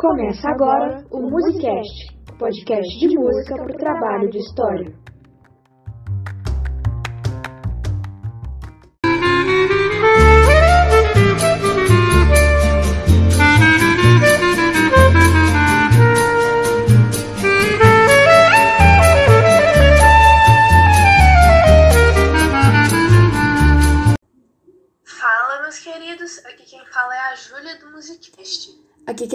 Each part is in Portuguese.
Começa agora o Musicast, podcast de música para o trabalho de história.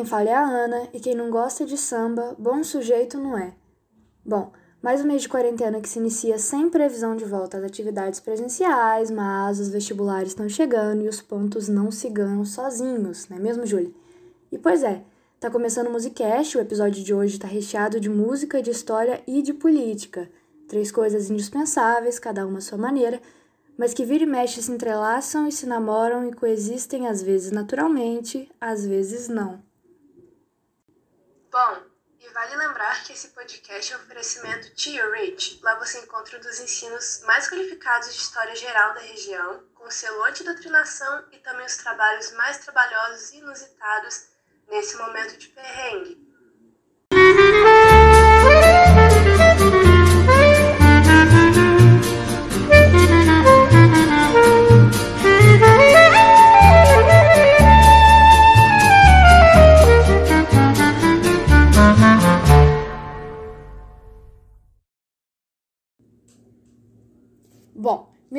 Quem fala é a Ana, e quem não gosta de samba, bom sujeito não é. Bom, mais um mês de quarentena que se inicia sem previsão de volta às atividades presenciais, mas os vestibulares estão chegando e os pontos não se ganham sozinhos, não é mesmo, Júlia? E pois é, tá começando o Musicast, o episódio de hoje tá recheado de música, de história e de política. Três coisas indispensáveis, cada uma à sua maneira, mas que vira e mexe se entrelaçam e se namoram e coexistem às vezes naturalmente, às vezes não. Bom, e vale lembrar que esse podcast é um oferecimento Tio Rich. Lá você encontra um dos ensinos mais qualificados de história geral da região, com selo antidoutrinação e também os trabalhos mais trabalhosos e inusitados nesse momento de perrengue.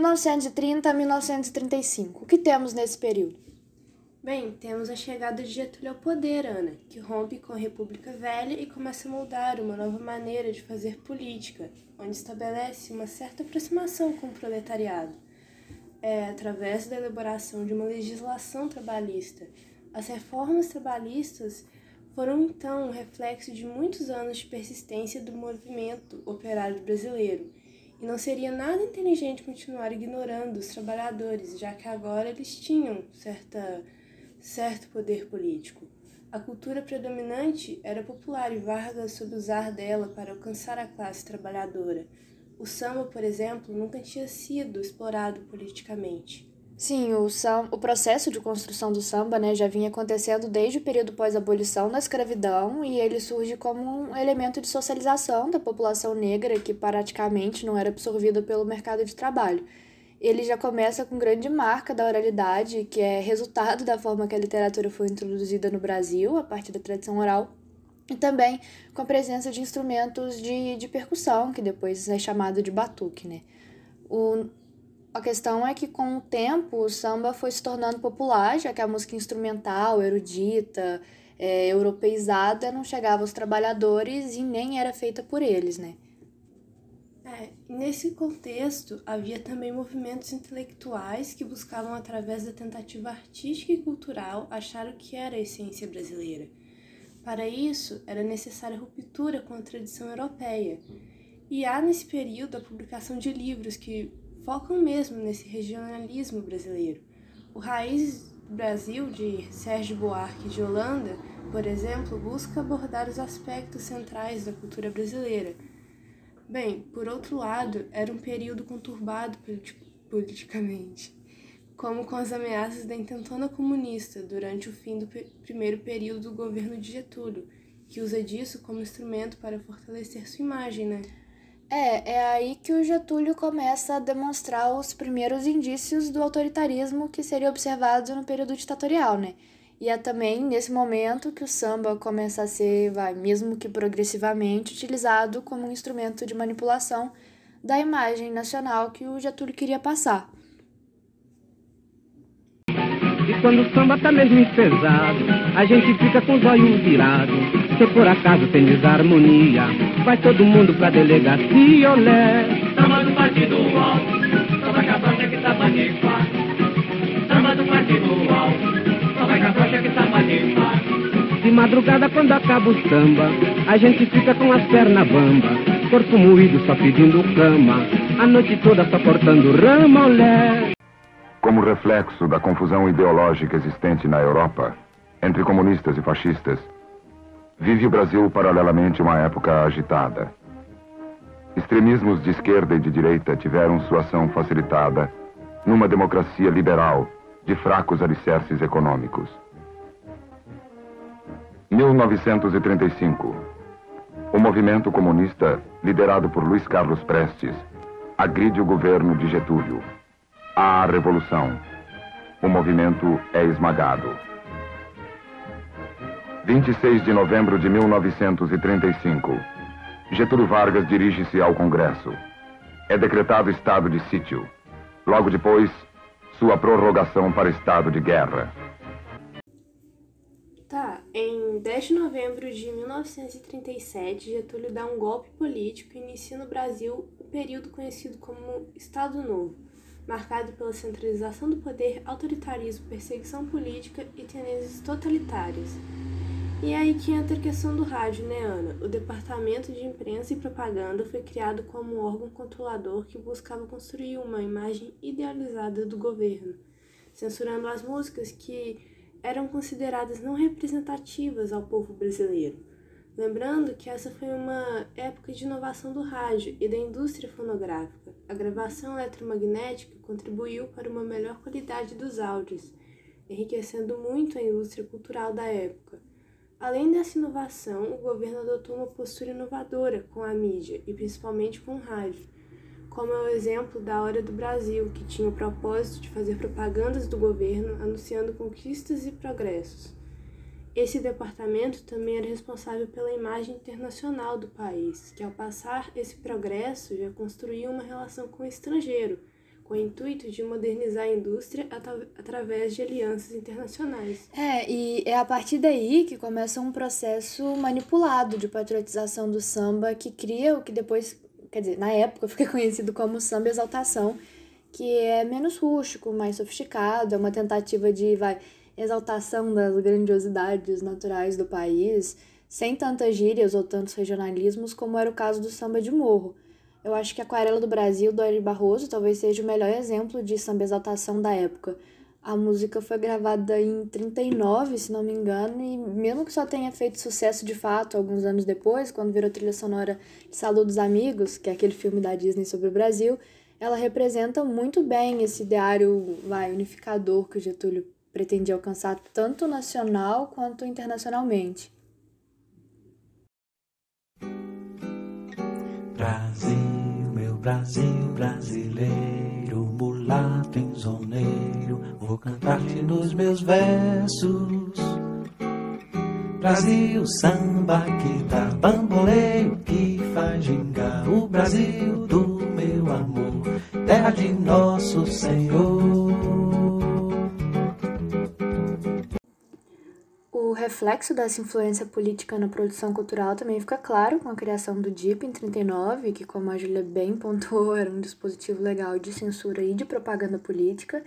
1930 a 1935. O que temos nesse período? Bem, temos a chegada de Getúlio ao poder, Ana, que rompe com a República Velha e começa a moldar uma nova maneira de fazer política, onde estabelece uma certa aproximação com o proletariado. É através da elaboração de uma legislação trabalhista. As reformas trabalhistas foram então um reflexo de muitos anos de persistência do movimento operário brasileiro e não seria nada inteligente continuar ignorando os trabalhadores, já que agora eles tinham certa, certo poder político. A cultura predominante era popular e Vargas soube usar dela para alcançar a classe trabalhadora. O samba, por exemplo, nunca tinha sido explorado politicamente. Sim, o, samba, o processo de construção do samba né, já vinha acontecendo desde o período pós-abolição da escravidão e ele surge como um elemento de socialização da população negra que praticamente não era absorvida pelo mercado de trabalho. Ele já começa com grande marca da oralidade, que é resultado da forma que a literatura foi introduzida no Brasil, a partir da tradição oral, e também com a presença de instrumentos de, de percussão, que depois é chamado de batuque. Né? O, a questão é que com o tempo o samba foi se tornando popular, já que a música instrumental, erudita, é, europeizada não chegava aos trabalhadores e nem era feita por eles, né? É, nesse contexto, havia também movimentos intelectuais que buscavam, através da tentativa artística e cultural, achar o que era a essência brasileira. Para isso, era necessária ruptura com a tradição europeia. E há nesse período a publicação de livros que focam mesmo nesse regionalismo brasileiro. O Raiz do Brasil, de Sérgio Buarque de Holanda, por exemplo, busca abordar os aspectos centrais da cultura brasileira. Bem, por outro lado, era um período conturbado politi politicamente, como com as ameaças da intentona comunista durante o fim do pe primeiro período do governo de Getúlio, que usa disso como instrumento para fortalecer sua imagem, né? É, é aí que o Getúlio começa a demonstrar os primeiros indícios do autoritarismo que seria observado no período ditatorial, né? E é também nesse momento que o samba começa a ser, vai, mesmo que progressivamente, utilizado como um instrumento de manipulação da imagem nacional que o Getúlio queria passar. E quando o samba tá mesmo pesado, a gente fica com os olhos virados. Se por acaso tem desarmonia, vai todo mundo pra delegacia, olé. Samba do partido alto, só vai cabrocha que tá panifado. Samba do partido alto, só vai cabrocha que tá panifado. De madrugada quando acaba o samba, a gente fica com as pernas bamba. Corpo moído só pedindo cama, a noite toda só cortando rama, olé. Como reflexo da confusão ideológica existente na Europa, entre comunistas e fascistas, vive o Brasil paralelamente uma época agitada. Extremismos de esquerda e de direita tiveram sua ação facilitada numa democracia liberal de fracos alicerces econômicos. 1935. O movimento comunista, liderado por Luiz Carlos Prestes, agride o governo de Getúlio. Há a revolução. O movimento é esmagado. 26 de novembro de 1935. Getúlio Vargas dirige-se ao Congresso. É decretado estado de sítio. Logo depois, sua prorrogação para estado de guerra. Tá, em 10 de novembro de 1937, Getúlio dá um golpe político e inicia no Brasil o período conhecido como Estado Novo, marcado pela centralização do poder, autoritarismo, perseguição política e tendências totalitárias. E aí que entra a questão do rádio, né, Ana? O Departamento de Imprensa e Propaganda foi criado como órgão controlador que buscava construir uma imagem idealizada do governo, censurando as músicas que eram consideradas não representativas ao povo brasileiro. Lembrando que essa foi uma época de inovação do rádio e da indústria fonográfica. A gravação eletromagnética contribuiu para uma melhor qualidade dos áudios, enriquecendo muito a indústria cultural da época. Além dessa inovação, o governo adotou uma postura inovadora com a mídia e principalmente com o rádio como é o exemplo da Hora do Brasil, que tinha o propósito de fazer propagandas do governo anunciando conquistas e progressos. Esse departamento também era responsável pela imagem internacional do país, que ao passar esse progresso já construía uma relação com o estrangeiro, com o intuito de modernizar a indústria através de alianças internacionais. É, e é a partir daí que começa um processo manipulado de patriotização do samba que cria o que depois quer dizer, na época fica conhecido como samba exaltação, que é menos rústico, mais sofisticado, é uma tentativa de vai, exaltação das grandiosidades naturais do país, sem tantas gírias ou tantos regionalismos como era o caso do samba de morro. Eu acho que Aquarela do Brasil, do Ari Barroso, talvez seja o melhor exemplo de samba exaltação da época. A música foi gravada em 39, se não me engano, e mesmo que só tenha feito sucesso de fato alguns anos depois, quando virou trilha sonora de Saludos dos Amigos, que é aquele filme da Disney sobre o Brasil, ela representa muito bem esse ideário vai, unificador que Getúlio pretendia alcançar tanto nacional quanto internacionalmente. Brasil brasileiro, mulato enzoneiro, vou cantar-te nos meus versos. Brasil, samba que dá bamboleio, que faz gingar o Brasil do meu amor, terra de nosso Senhor. Reflexo dessa influência política na produção cultural também fica claro com a criação do DIP em 39, que, como a Julia bem pontuou, era um dispositivo legal de censura e de propaganda política.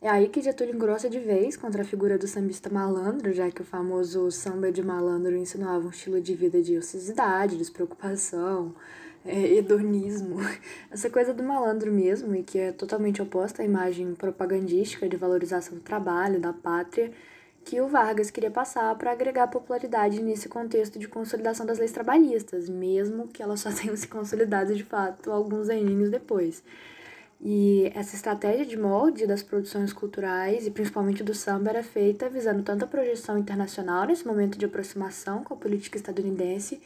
É aí que Getúlio engrossa de vez contra a figura do sambista malandro, já que o famoso samba de malandro insinuava um estilo de vida de ociosidade, despreocupação, é, hedonismo, essa coisa do malandro mesmo, e que é totalmente oposta à imagem propagandística de valorização do trabalho, da pátria, que o Vargas queria passar para agregar popularidade nesse contexto de consolidação das leis trabalhistas, mesmo que elas só tenham se consolidado de fato alguns aninhos depois. E essa estratégia de molde das produções culturais e principalmente do samba era feita visando tanto a projeção internacional nesse momento de aproximação com a política estadunidense,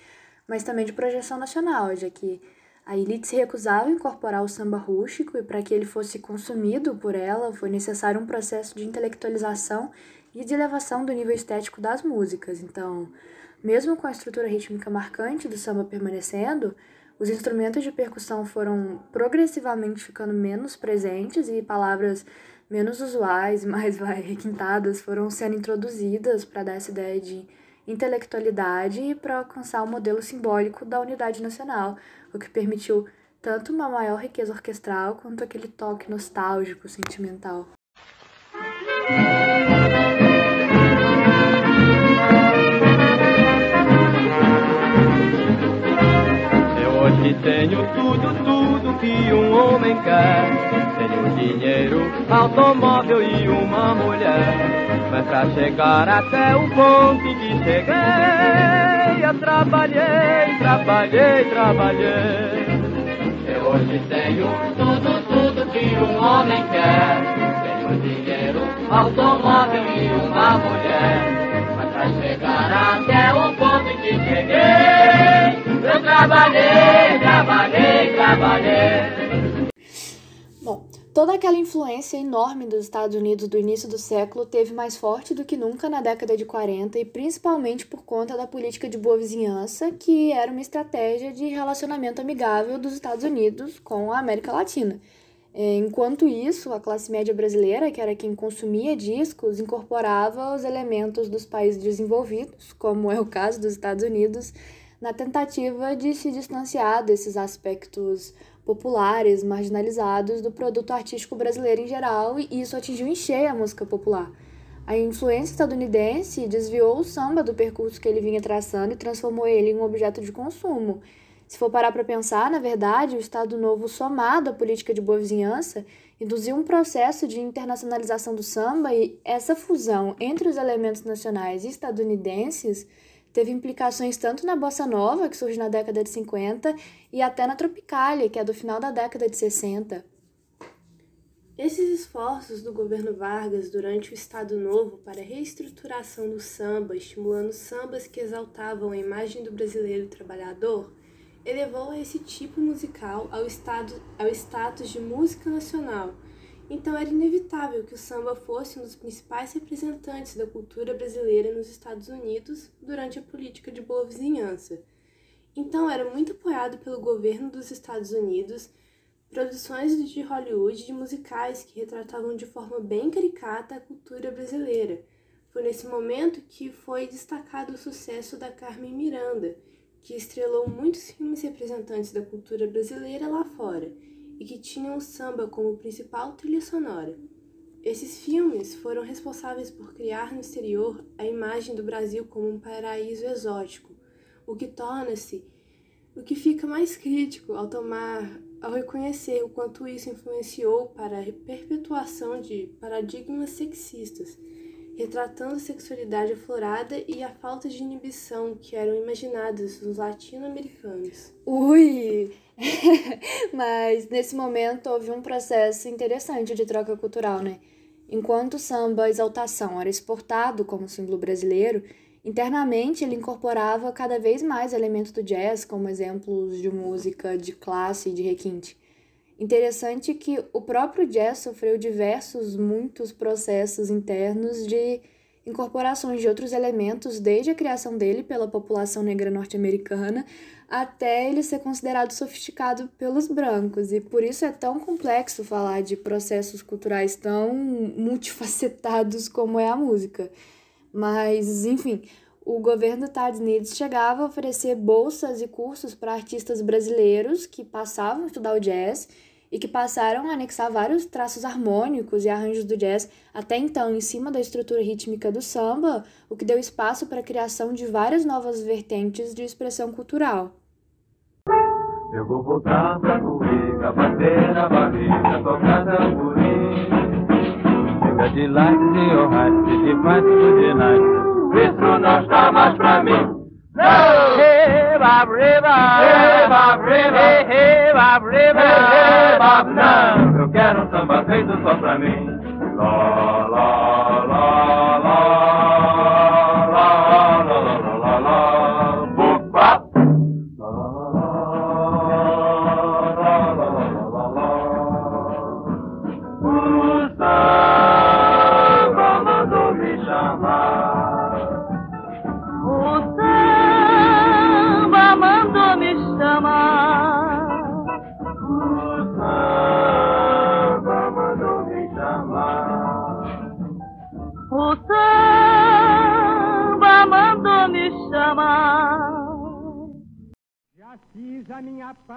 mas também de projeção nacional, já que a elite se recusava a incorporar o samba rústico e para que ele fosse consumido por ela foi necessário um processo de intelectualização e de elevação do nível estético das músicas. Então, mesmo com a estrutura rítmica marcante do samba permanecendo, os instrumentos de percussão foram progressivamente ficando menos presentes e palavras menos usuais mais vai, requintadas foram sendo introduzidas para dar essa ideia de intelectualidade e para alcançar o modelo simbólico da unidade nacional, o que permitiu tanto uma maior riqueza orquestral quanto aquele toque nostálgico, sentimental. Que um homem quer. Tenho dinheiro, automóvel e uma mulher. Mas pra chegar até o ponto em que cheguei, eu trabalhei, trabalhei, trabalhei. Eu hoje tenho tudo, tudo que um homem quer. Tenho dinheiro, automóvel e uma mulher. Mas pra chegar até trabalhei, trabalhei, trabalhei. Bom, toda aquela influência enorme dos Estados Unidos do início do século teve mais forte do que nunca na década de 40 e principalmente por conta da política de boa vizinhança, que era uma estratégia de relacionamento amigável dos Estados Unidos com a América Latina. É, enquanto isso, a classe média brasileira, que era quem consumia discos, incorporava os elementos dos países desenvolvidos, como é o caso dos Estados Unidos, na tentativa de se distanciar desses aspectos populares, marginalizados do produto artístico brasileiro em geral, e isso atingiu em cheio a música popular. A influência estadunidense desviou o samba do percurso que ele vinha traçando e transformou ele em um objeto de consumo. Se for parar para pensar, na verdade, o Estado Novo, somado à política de boa vizinhança, induziu um processo de internacionalização do samba e essa fusão entre os elementos nacionais e estadunidenses teve implicações tanto na bossa nova, que surge na década de 50, e até na tropicália, que é do final da década de 60. Esses esforços do governo Vargas durante o Estado Novo para a reestruturação do samba, estimulando sambas que exaltavam a imagem do brasileiro trabalhador, elevou esse tipo musical ao, estado, ao status de música nacional. Então era inevitável que o samba fosse um dos principais representantes da cultura brasileira nos Estados Unidos durante a política de boa vizinhança. Então era muito apoiado pelo governo dos Estados Unidos produções de Hollywood de musicais que retratavam de forma bem caricata a cultura brasileira. Foi nesse momento que foi destacado o sucesso da Carmen Miranda, que estrelou muitos filmes representantes da cultura brasileira lá fora e que tinham o samba como principal trilha sonora. Esses filmes foram responsáveis por criar no exterior a imagem do Brasil como um paraíso exótico, o que torna-se o que fica mais crítico ao tomar ao reconhecer o quanto isso influenciou para a perpetuação de paradigmas sexistas retratando a sexualidade aflorada e a falta de inibição que eram imaginadas nos latino-americanos. Ui! Mas nesse momento houve um processo interessante de troca cultural, né? Enquanto o samba exaltação era exportado como símbolo brasileiro, internamente ele incorporava cada vez mais elementos do jazz, como exemplos de música de classe e de requinte. Interessante que o próprio jazz sofreu diversos, muitos processos internos de incorporações de outros elementos desde a criação dele pela população negra norte-americana até ele ser considerado sofisticado pelos brancos. E por isso é tão complexo falar de processos culturais tão multifacetados como é a música. Mas, enfim, o governo dos Estados Unidos chegava a oferecer bolsas e cursos para artistas brasileiros que passavam a estudar o jazz e que passaram a anexar vários traços harmônicos e arranjos do jazz até então em cima da estrutura rítmica do samba, o que deu espaço para a criação de várias novas vertentes de expressão cultural. Eu vou voltar pra Cuica, bater na barriga, tocar tamborim. Chega de light, de alright, de fight, de night. Isso não está mais pra mim. Não! Hey, Bob River! Hey, Bob River! Hey, hey, Bob River! Hey, hey, Bob, não! Eu quero um samba feito só pra mim. Lá,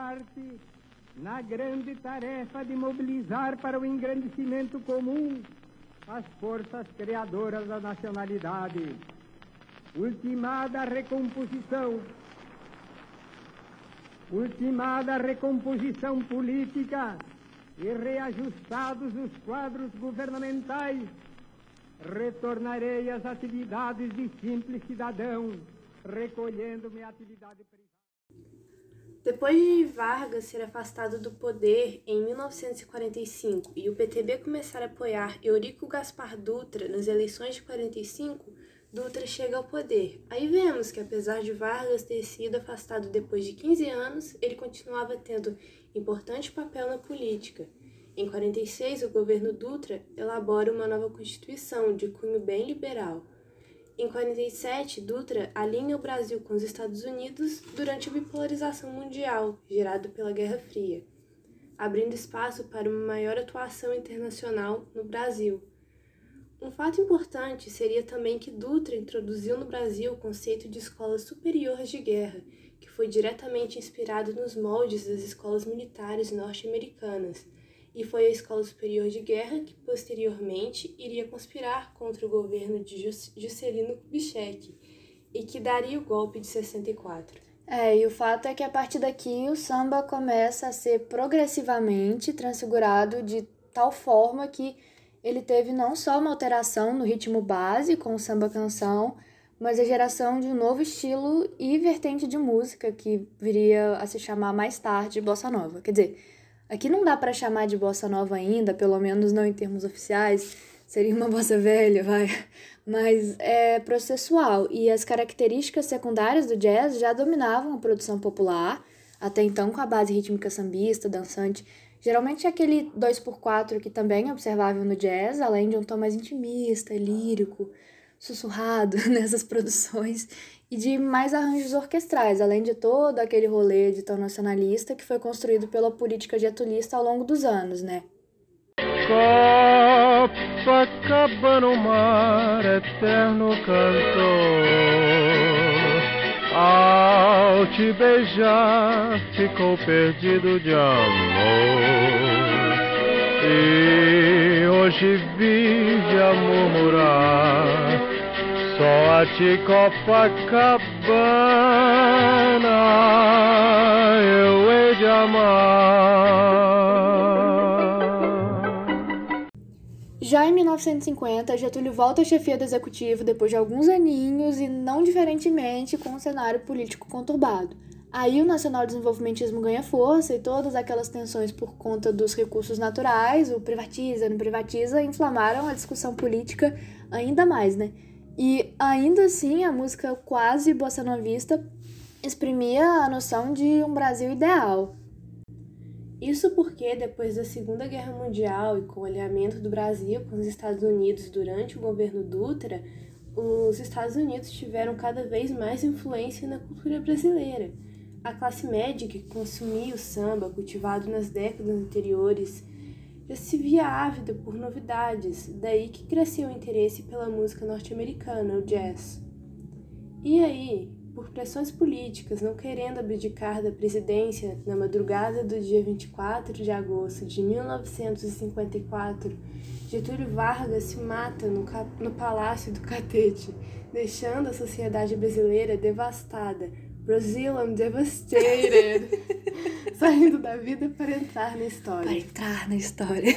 parte na grande tarefa de mobilizar para o engrandecimento comum as forças criadoras da nacionalidade. Ultimada a recomposição, ultimada a recomposição política e reajustados os quadros governamentais, retornarei às atividades de simples cidadão, recolhendo minha atividade privada. Depois de Vargas ser afastado do poder em 1945 e o PTB começar a apoiar Eurico Gaspar Dutra nas eleições de 45, Dutra chega ao poder. Aí vemos que, apesar de Vargas ter sido afastado depois de 15 anos, ele continuava tendo importante papel na política. Em 46, o governo Dutra elabora uma nova constituição de cunho bem liberal. Em 47, Dutra alinha o Brasil com os Estados Unidos durante a bipolarização mundial, gerada pela Guerra Fria, abrindo espaço para uma maior atuação internacional no Brasil. Um fato importante seria também que Dutra introduziu no Brasil o conceito de escola superior de guerra, que foi diretamente inspirado nos moldes das escolas militares norte-americanas, e foi a Escola Superior de Guerra que posteriormente iria conspirar contra o governo de Juscelino Kubitschek e que daria o golpe de 64. É, e o fato é que a partir daqui o samba começa a ser progressivamente transfigurado de tal forma que ele teve não só uma alteração no ritmo base com o samba canção, mas a geração de um novo estilo e vertente de música que viria a se chamar mais tarde bossa nova. Quer dizer, aqui não dá para chamar de bossa nova ainda, pelo menos não em termos oficiais, seria uma bossa velha, vai. Mas é processual. E as características secundárias do jazz já dominavam a produção popular, até então com a base rítmica sambista, dançante, Geralmente é aquele 2x4 que também é observável no jazz, além de um tom mais intimista, lírico, sussurrado nessas produções, e de mais arranjos orquestrais, além de todo aquele rolê de tom nacionalista que foi construído pela política getulista ao longo dos anos, né? Copacabana, o mar eterno cantor ao te beijar, ficou perdido de amor. E hoje vive a murmurar, ti Copacabana eu hei de amar. Já em 1950, Getúlio volta à chefia do executivo depois de alguns aninhos e, não diferentemente, com um cenário político conturbado. Aí o nacional desenvolvimentismo ganha força e todas aquelas tensões por conta dos recursos naturais, o privatiza, não privatiza, inflamaram a discussão política ainda mais, né? E ainda assim a música quase bossa novista exprimia a noção de um Brasil ideal, isso porque, depois da Segunda Guerra Mundial e com o alinhamento do Brasil com os Estados Unidos durante o governo Dutra, os Estados Unidos tiveram cada vez mais influência na cultura brasileira. A classe média que consumia o samba cultivado nas décadas anteriores já se via ávida por novidades, daí que cresceu o interesse pela música norte-americana, o jazz. E aí, por pressões políticas, não querendo abdicar da presidência na madrugada do dia 24 de agosto de 1954, Getúlio Vargas se mata no, no Palácio do Catete, deixando a sociedade brasileira devastada. Brazil, I'm devastated. Saindo da vida para entrar na história. Para entrar na história.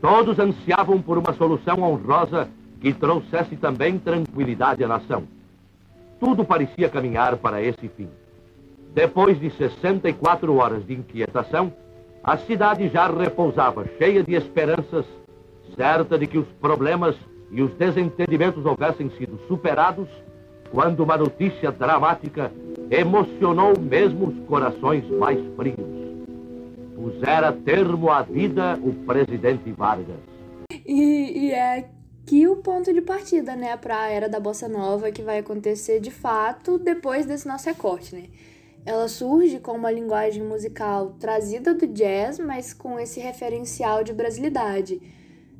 Todos ansiavam por uma solução honrosa que trouxesse também tranquilidade à nação tudo parecia caminhar para esse fim. Depois de 64 horas de inquietação, a cidade já repousava cheia de esperanças, certa de que os problemas e os desentendimentos houvessem sido superados, quando uma notícia dramática emocionou mesmo os corações mais frios. Pusera termo à vida o presidente Vargas. E, e é aqui o ponto de partida, né, para a era da bossa nova que vai acontecer de fato depois desse nosso recorte, né? Ela surge com uma linguagem musical trazida do jazz, mas com esse referencial de brasilidade.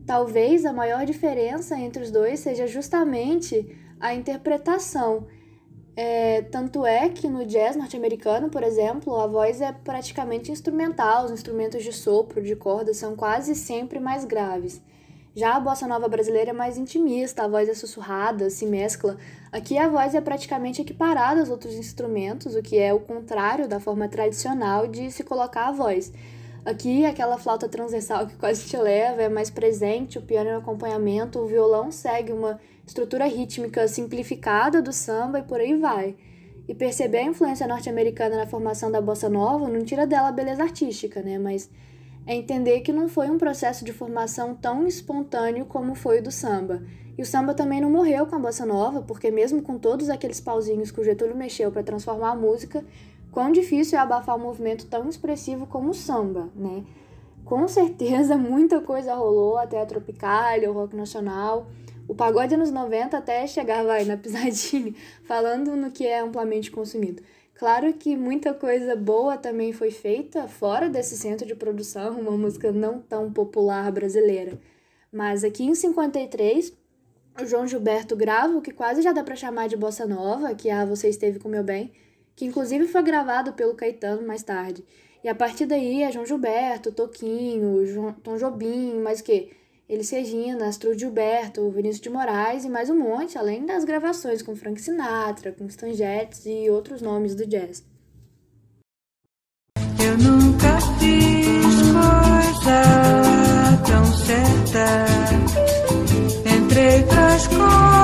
Talvez a maior diferença entre os dois seja justamente a interpretação. É, tanto é que no jazz norte-americano, por exemplo, a voz é praticamente instrumental, os instrumentos de sopro, de corda, são quase sempre mais graves. Já a bossa nova brasileira é mais intimista, a voz é sussurrada, se mescla. Aqui a voz é praticamente equiparada aos outros instrumentos, o que é o contrário da forma tradicional de se colocar a voz. Aqui, aquela flauta transversal que quase te leva é mais presente, o piano é um acompanhamento, o violão segue uma estrutura rítmica simplificada do samba e por aí vai. E perceber a influência norte-americana na formação da bossa nova não tira dela a beleza artística, né? Mas é entender que não foi um processo de formação tão espontâneo como foi o do samba. E o samba também não morreu com a bossa nova, porque mesmo com todos aqueles pauzinhos que o Getúlio mexeu para transformar a música, quão difícil é abafar um movimento tão expressivo como o samba, né? Com certeza muita coisa rolou até a Tropicália, o rock nacional, o pagode nos 90 até chegar vai na pisadinha, falando no que é amplamente consumido. Claro que muita coisa boa também foi feita fora desse centro de produção, uma música não tão popular brasileira. Mas aqui em 53, o João Gilberto grava o que quase já dá para chamar de bossa nova, que é a Você Esteve Com Meu Bem, que inclusive foi gravado pelo Caetano mais tarde. E a partir daí é João Gilberto, Toquinho, João, Tom Jobim, mais o quê? Elis Regina, Astro Gilberto, Vinícius de Moraes e mais um monte, além das gravações com Frank Sinatra, com Stan Getz e outros nomes do jazz. Eu nunca fiz coisa tão certa. Entrei pra escola